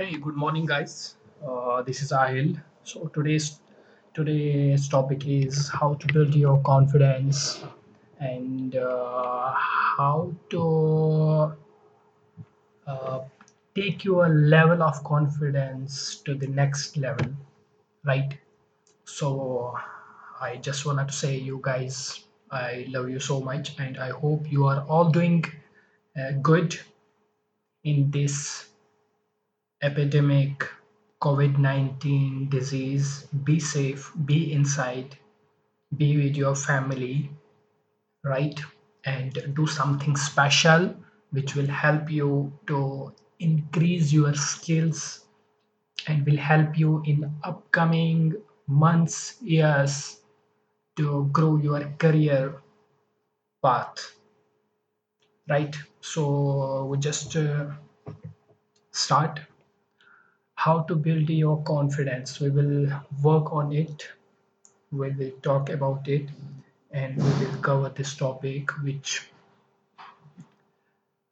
Hey, good morning, guys. Uh, this is Ahil. So today's today's topic is how to build your confidence and uh, how to uh, take your level of confidence to the next level, right? So I just wanted to say, you guys, I love you so much, and I hope you are all doing uh, good in this epidemic COVID 19 disease. Be safe, be inside, be with your family, right? And do something special which will help you to increase your skills and will help you in upcoming months, years to grow your career path, right? So we just uh, start how to build your confidence. We will work on it. We will talk about it and we will cover this topic which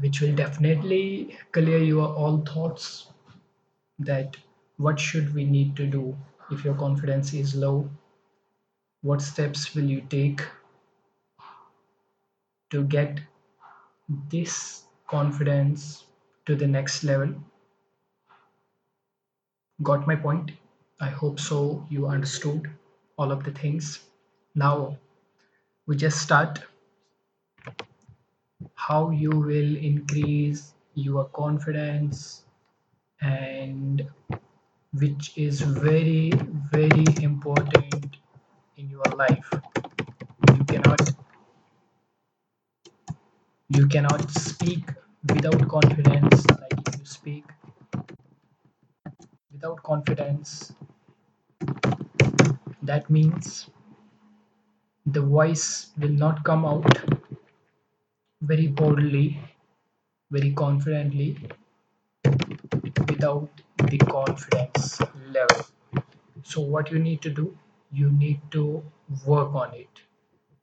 which will definitely clear your all thoughts that what should we need to do if your confidence is low? What steps will you take to get this confidence to the next level got my point. I hope so you understood all of the things. Now we just start. How you will increase your confidence and which is very very important in your life. You cannot you cannot speak without confidence like if you speak without confidence. That means the voice will not come out very boldly very confidently without the confidence level. So what you need to do you need to work on it.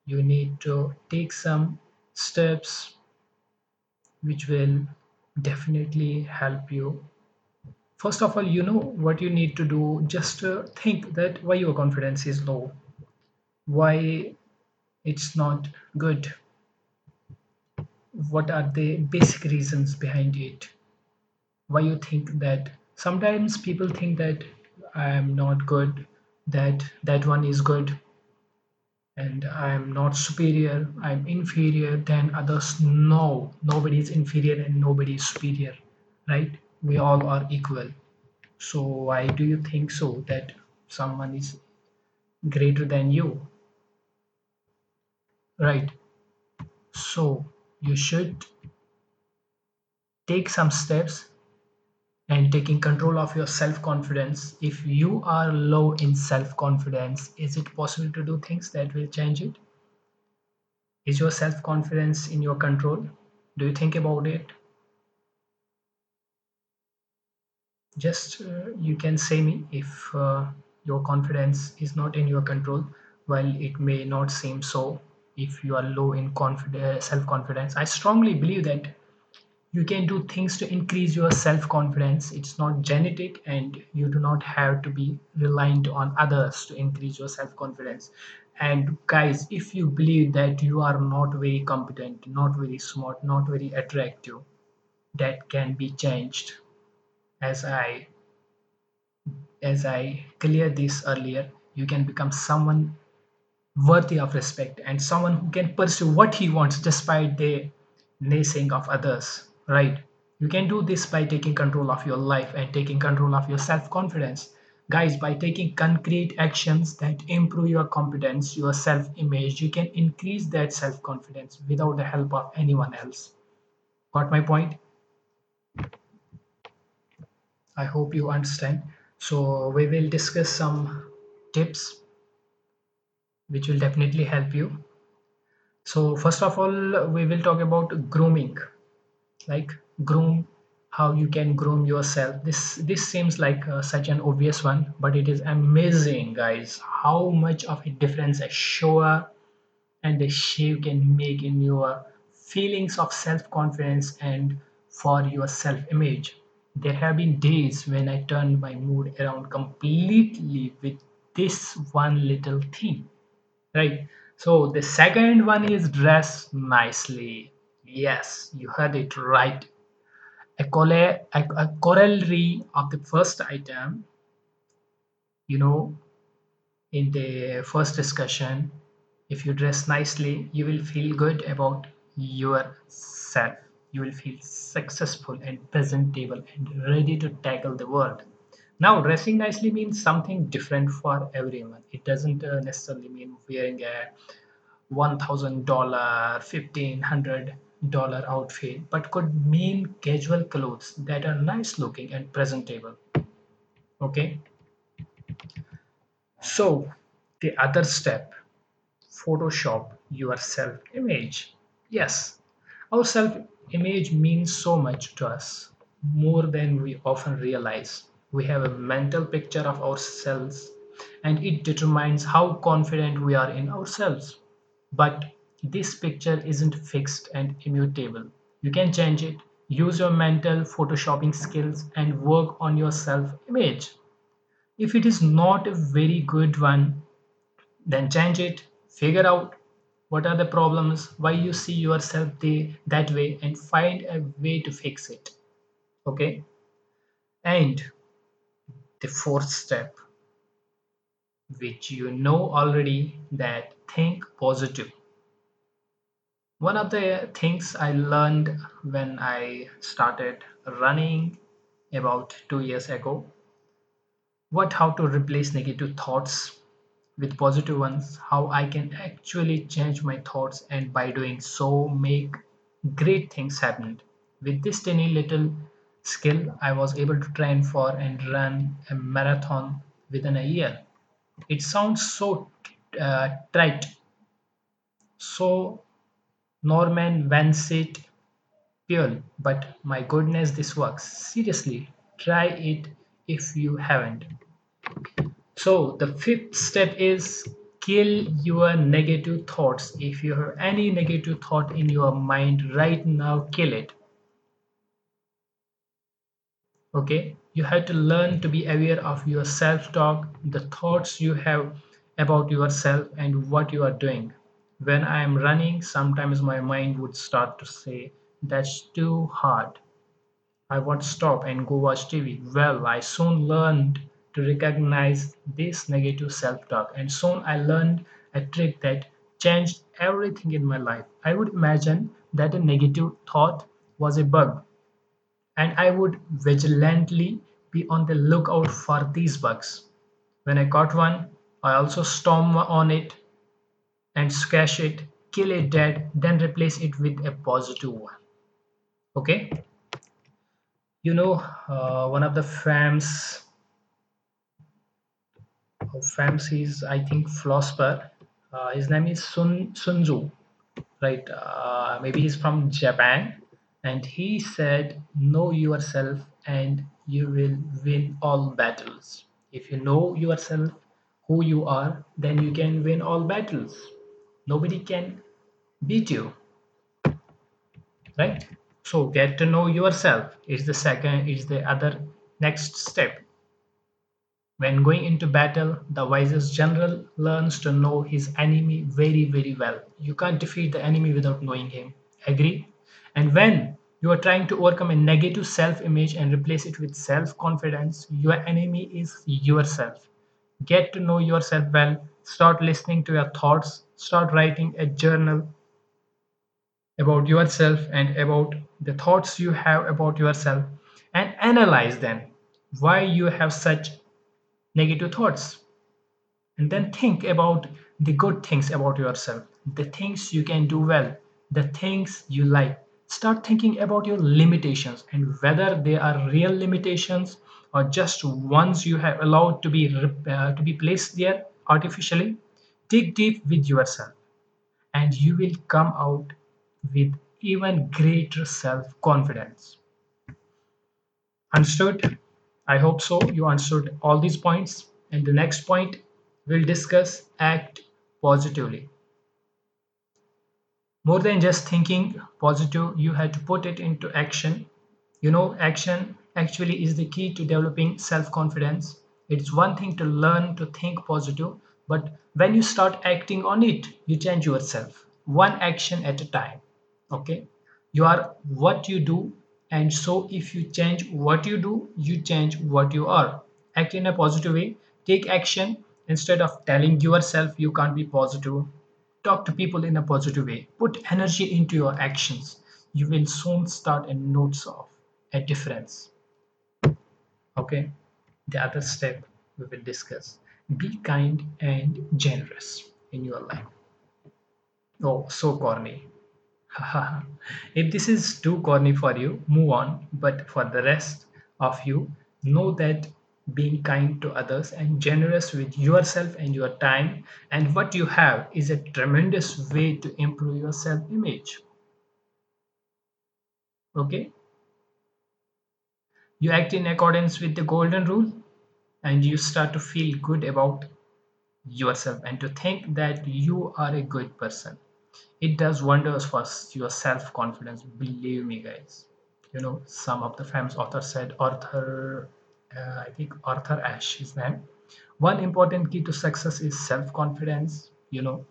You need to take some steps which will definitely help you first of all you know what you need to do. Just uh, think that why your confidence is low. Why it's not good. What are the basic reasons behind it? Why you think that? Sometimes people think that i am not good that that one is good and i am not superior i'm inferior than others. No nobody is inferior and nobody is superior right we all are equal. So why do you think so that someone is greater than you? Right. So you should take some steps and taking control of your self confidence if you are low in self confidence is it possible to do things that will change it? Is your self confidence in your control? Do you think about it just uh, you can say me if uh, your confidence is not in your control while it may not seem so if you are low in confidence self confidence i strongly believe that you can do things to increase your self confidence it's not genetic and you do not have to be reliant on others to increase your self confidence and guys if you believe that you are not very competent not very smart not very attractive that can be changed as i as i cleared this earlier you can become someone worthy of respect and someone who can pursue what he wants despite the naysaying of others right? You can do this by taking control of your life and taking control of your self-confidence. Guys by taking concrete actions that improve your competence your self-image you can increase that self-confidence without the help of anyone else. Got my point i hope you understand. So we will discuss some tips which will definitely help you. So first of all we will talk about grooming. Like groom how you can groom yourself. This this seems like uh, such an obvious one but it is amazing guys how much of a difference a shower and a shave can make in your feelings of self confidence and for your self image There have been days when I turned my mood around completely with this one little thing, right? So the second one is dress nicely. Yes, you heard it right. A, a, a corollary of the first item, you know, in the first discussion, if you dress nicely, you will feel good about yourself. You will feel successful and presentable and ready to tackle the world. Now, dressing nicely means something different for everyone. It doesn't uh, necessarily mean wearing a $1,000, $1,500 outfit, but could mean casual clothes that are nice looking and presentable. Okay, so the other step Photoshop your self image. Yes, our self image means so much to us, more than we often realize. We have a mental picture of ourselves, and it determines how confident we are in ourselves. But this picture isn't fixed and immutable. You can change it. Use your mental photoshopping skills and work on your self image. If it is not a very good one, then change it figure out what are the problems why you see yourself the, that way and find a way to fix it. Okay? And the fourth step which you know already that think positive. One of the things i learned when i started running about 2 years ago what how to replace negative thoughts with positive ones how i can actually change my thoughts and by doing so make great things happen with this tiny little skill i was able to train for and run a marathon within a year. It sounds so uh, trite. So norman vincent peale but my goodness this works. Seriously try it if you haven't So the fifth step is kill your negative thoughts. If you have any negative thought in your mind right now, kill it. Okay? You have to learn to be aware of your self talk, the thoughts you have about yourself, and what you are doing. When I am running, sometimes my mind would start to say, That's too hard. I would stop and go watch TV. Well, I soon learned to recognize this negative self talk, and soon I learned a trick that changed everything in my life. I would imagine that a negative thought was a bug, and I would vigilantly be on the lookout for these bugs. When I caught one, I also storm on it and squash it, kill it dead, then replace it with a positive one. Okay? You know, uh, one of the famous Ramses, I think, philosopher. Uh, his name is Sun Sun Tzu, right? Uh, maybe he's from Japan, and he said, "Know yourself, and you will win all battles." If you know yourself, who you are, then you can win all battles. Nobody can beat you, right? So get to know yourself is the second, is the other next step. When going into battle, the wisest general learns to know his enemy very, very well. You can't defeat the enemy without knowing him. Agree? And when you are trying to overcome a negative self image and replace it with self confidence, your enemy is yourself. Get to know yourself well. Start listening to your thoughts. Start writing a journal about yourself and about the thoughts you have about yourself and analyze them. Why you have such negative thoughts. And then think about the good things about yourself. The things you can do well. The things you like. Start thinking about your limitations and whether they are real limitations or just ones you have allowed to be uh, to be placed there artificially. Dig deep with yourself. And you will come out with even greater self confidence Understood? I hope so. You answered all these points. And the next point we'll discuss act positively. More than just thinking positive, you had to put it into action. You know, action actually is the key to developing self confidence. It's one thing to learn to think positive, but when you start acting on it, you change yourself one action at a time. Okay? You are what you do, and so if you change what you do, you change what you are. Act in a positive way, take action instead of telling yourself you can't be positive. Talk to people in a positive way. Put energy into your actions. You will soon start a notice of a difference. Okay. The other step we will discuss. Be kind and generous in your life. Oh, so corny. if this is too corny for you, move on. But for the rest of you, know that being kind to others and generous with yourself and your time and what you have is a tremendous way to improve your self image. Okay? You act in accordance with the golden rule and you start to feel good about yourself and to think that you are a good person. It does wonders for your self confidence. Believe me, guys. You know, some of the famous authors said, Arthur, uh, I think Arthur Ashe, his name. One important key to success is self confidence, you know,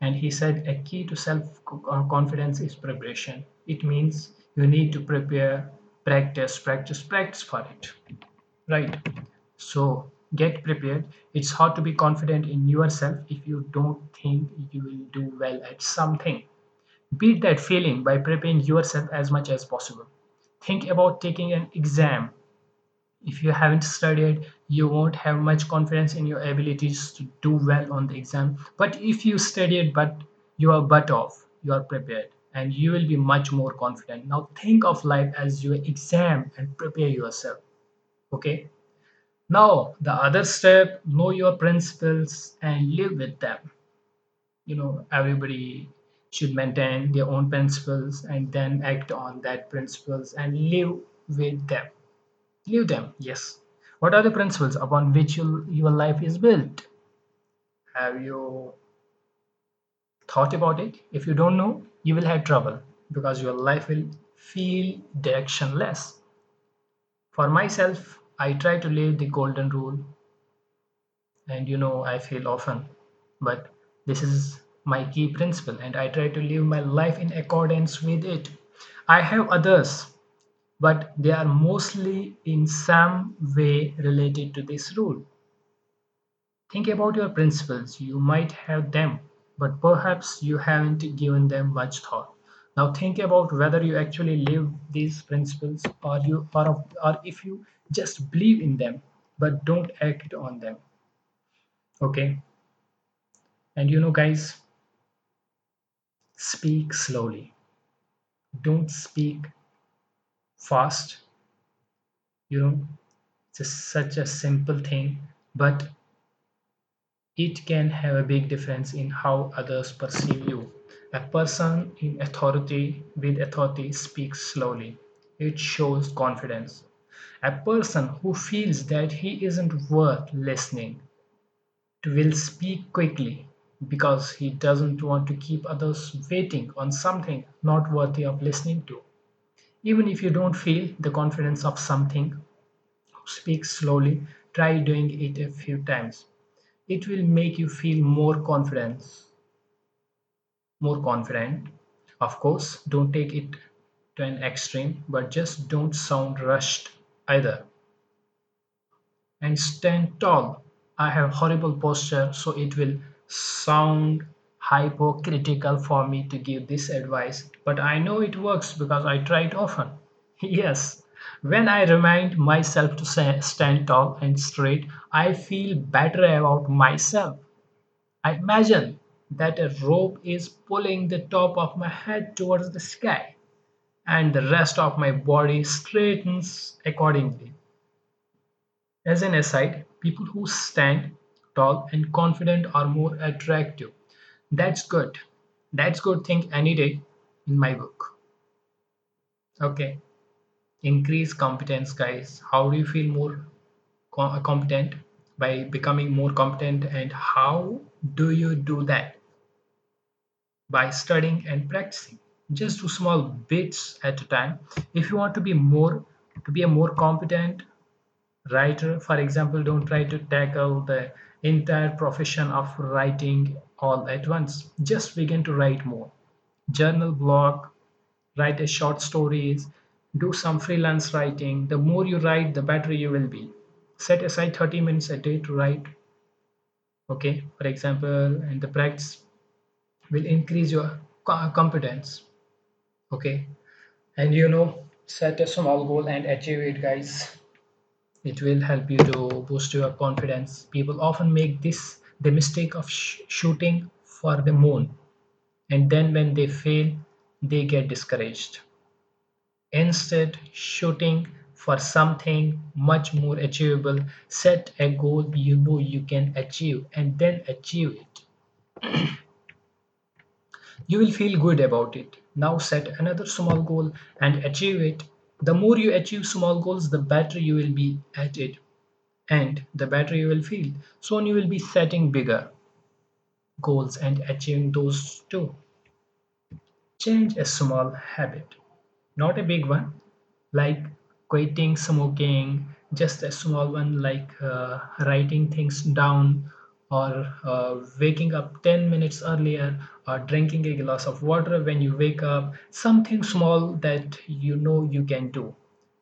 and he said a key to self confidence is preparation. It means you need to prepare, practice, practice, practice for it right so get prepared. It's hard to be confident in yourself if you don't think you will do well at something. Beat that feeling by preparing yourself as much as possible. Think about taking an exam. If you haven't studied you won't have much confidence in your abilities to do well on the exam. But if you studied but you are butt off you are prepared and you will be much more confident. Now think of life as your exam and prepare yourself. Okay now the other step know your principles and live with them. You know everybody should maintain their own principles and then act on that principles and live with them. Live them yes. What are the principles upon which your, your life is built? Have you thought about it? If you don't know you will have trouble because your life will feel directionless. For myself i try to live the golden rule. And you know i fail often. But this is my key principle and i try to live my life in accordance with it. I have others but they are mostly in some way related to this rule. Think about your principles. You might have them but perhaps you haven't given them much thought now think about whether you actually live these principles or you or, or if you just believe in them but don't act on them. Okay? And you know guys speak slowly. Don't speak fast. You know it's such a simple thing but it can have a big difference in how others perceive you a person in authority with authority speaks slowly it shows confidence a person who feels that he isn't worth listening to will speak quickly because he doesn't want to keep others waiting on something not worthy of listening to even if you don't feel the confidence of something, speak slowly. Try doing it a few times. It will make you feel more confidence, more confident. Of course, don't take it to an extreme, but just don't sound rushed either. And stand tall. I have horrible posture, so it will sound hypocritical for me to give this advice, but I know it works because I try it often. Yes, when I remind myself to stand tall and straight, I feel better about myself. I imagine that a rope is pulling the top of my head towards the sky, and the rest of my body straightens accordingly. As an aside, people who stand tall and confident are more attractive. That's good. That's good thing any day in my book. Okay. Increase competence, guys. How do you feel more competent? By becoming more competent. And how do you do that? By studying and practicing. Just do small bits at a time. If you want to be more to be a more competent writer for example don't try to tackle the entire profession of writing all at once. Just begin to write more. Journal blog write a short stories do some freelance writing. The more you write the better you will be. Set aside 30 minutes a day to write okay? For example and the practice will increase your competence okay? And you know set a small goal and achieve it guys. It will help you to boost your confidence. People often make this the mistake of sh- shooting for the moon and then when they fail they get discouraged. Instead shooting for something much more achievable set a goal you know you can achieve and then achieve it you will feel good about it now set another small goal and achieve it the more you achieve small goals the better you will be at it and the better you will feel. Soon you will be setting bigger goals and achieving those too. Change a small habit, not a big one, like quitting smoking, just a small one like uh, writing things down or uh, waking up 10 minutes earlier or drinking a glass of water when you wake up. Something small that you know you can do.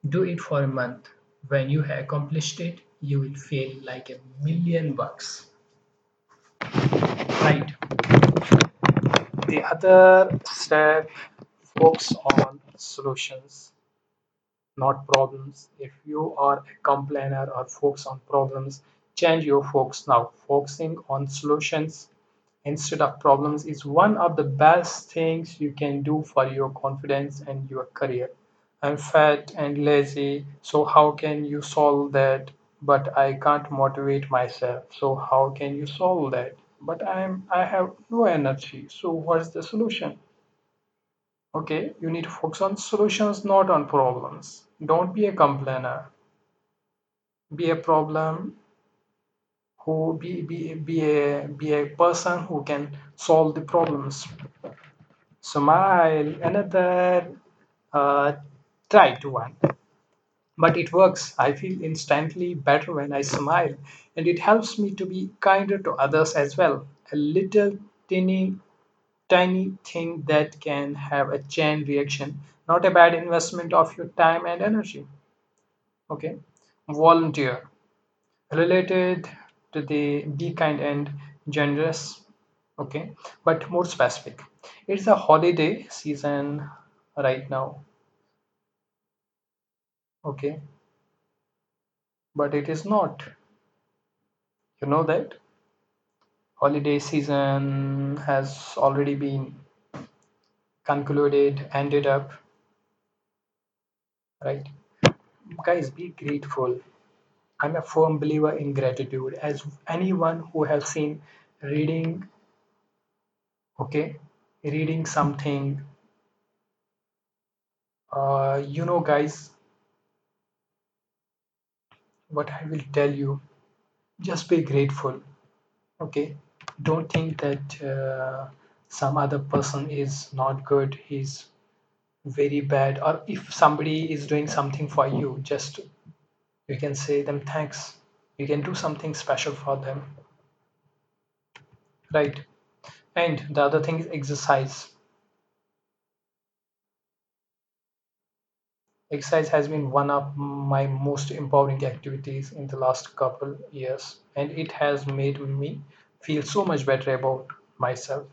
Do it for a month. When you have accomplished it, you will feel like a million bucks. Right. The other step focus on solutions, not problems. If you are a complainer or focus on problems, change your focus now. Focusing on solutions instead of problems is one of the best things you can do for your confidence and your career. I'm fat and lazy, so how can you solve that? But I can't motivate myself, so how can you solve that? But I'm I have no energy, so what's the solution? Okay, you need to focus on solutions, not on problems. Don't be a complainer. Be a problem who be be be a be a person who can solve the problems. Smile, another uh, try to one, but it works. I feel instantly better when I smile, and it helps me to be kinder to others as well. A little tiny tiny thing that can have a chain reaction, not a bad investment of your time and energy. Okay, volunteer related to the be kind and generous. Okay, but more specific. It's a holiday season right now. Okay, but it is not. You know that holiday season has already been concluded, ended up, right? Guys, be grateful I'm a firm believer in gratitude. As anyone who has seen reading, okay, reading something, uh, you know, guys, what I will tell you, just be grateful, okay? Don't think that uh, some other person is not good, he's very bad, or if somebody is doing something for you, just you can say them thanks. You can do something special for them, right? And the other thing is exercise Exercise has been one of my most empowering activities in the last couple years, and it has made me feel so much better about myself.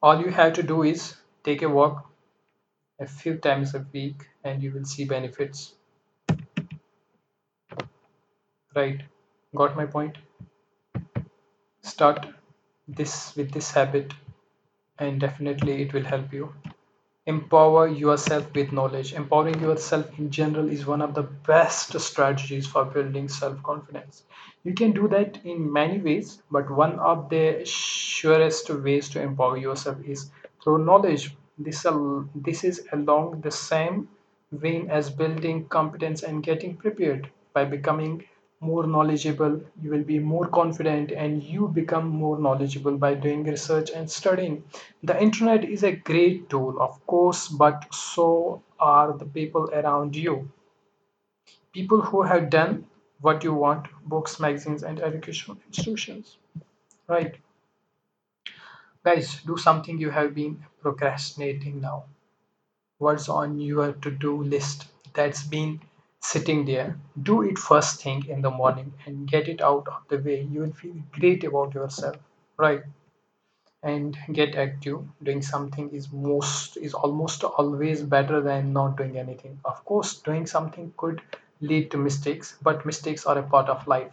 All you have to do is take a walk a few times a week, and you will see benefits. Right? Got my point? Start this with this habit, and definitely it will help you. Empower yourself with knowledge. Empowering yourself in general is one of the best strategies for building self confidence. You can do that in many ways, but one of the surest ways to empower yourself is through knowledge. This, this is along the same vein as building competence and getting prepared. By becoming more knowledgeable you will be more confident and you become more knowledgeable by doing research and studying. The internet is a great tool of course but so are the people around you. People who have done what you want books magazines and educational institutions. Right guys do something you have been procrastinating now. What's on your to-do list that's been sitting there? Do it first thing in the morning and get it out of the way. You will feel great about yourself right? And get active. Doing something is most is almost always better than not doing anything. Of course doing something could lead to mistakes but mistakes are a part of life.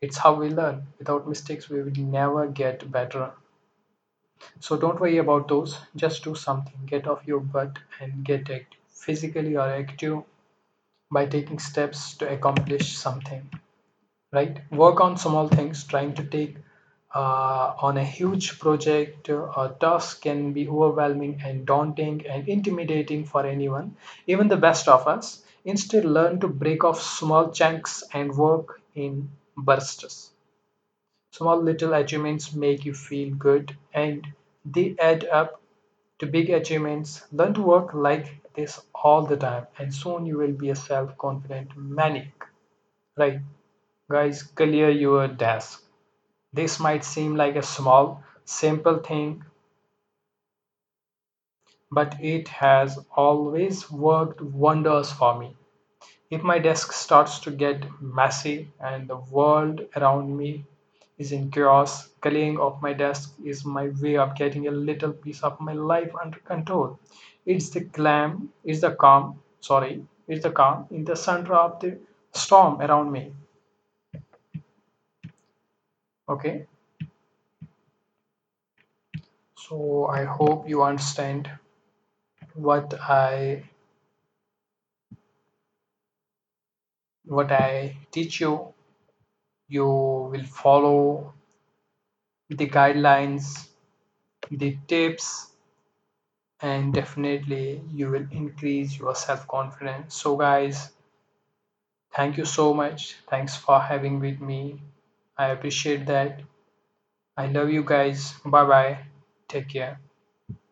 It's how we learn. Without mistakes we will never get better so don't worry about those. Just do something. Get off your butt and get active physically or active by taking steps to accomplish something right? Work on small things. Trying to take uh, on a huge project or task can be overwhelming and daunting and intimidating for anyone even the best of us. Instead learn to break off small chunks and work in bursts small little achievements make you feel good and they add up to big achievements. Learn to work like this all the time and soon you will be a self-confident maniac. Right guys clear your desk. This might seem like a small, simple thing, but it has always worked wonders for me. If my desk starts to get messy and the world around me is in chaos, clearing off my desk is my way of getting a little piece of my life under control. It's the calm, it's the calm, sorry, it's the calm in the center of the storm around me. Okay, so I hope you understand what I what I teach you, you will follow the guidelines, the tips, and definitely you will increase your self confidence. So, guys, thank you so much. Thanks for having with me. I appreciate that. I love you guys. Bye bye. Take care.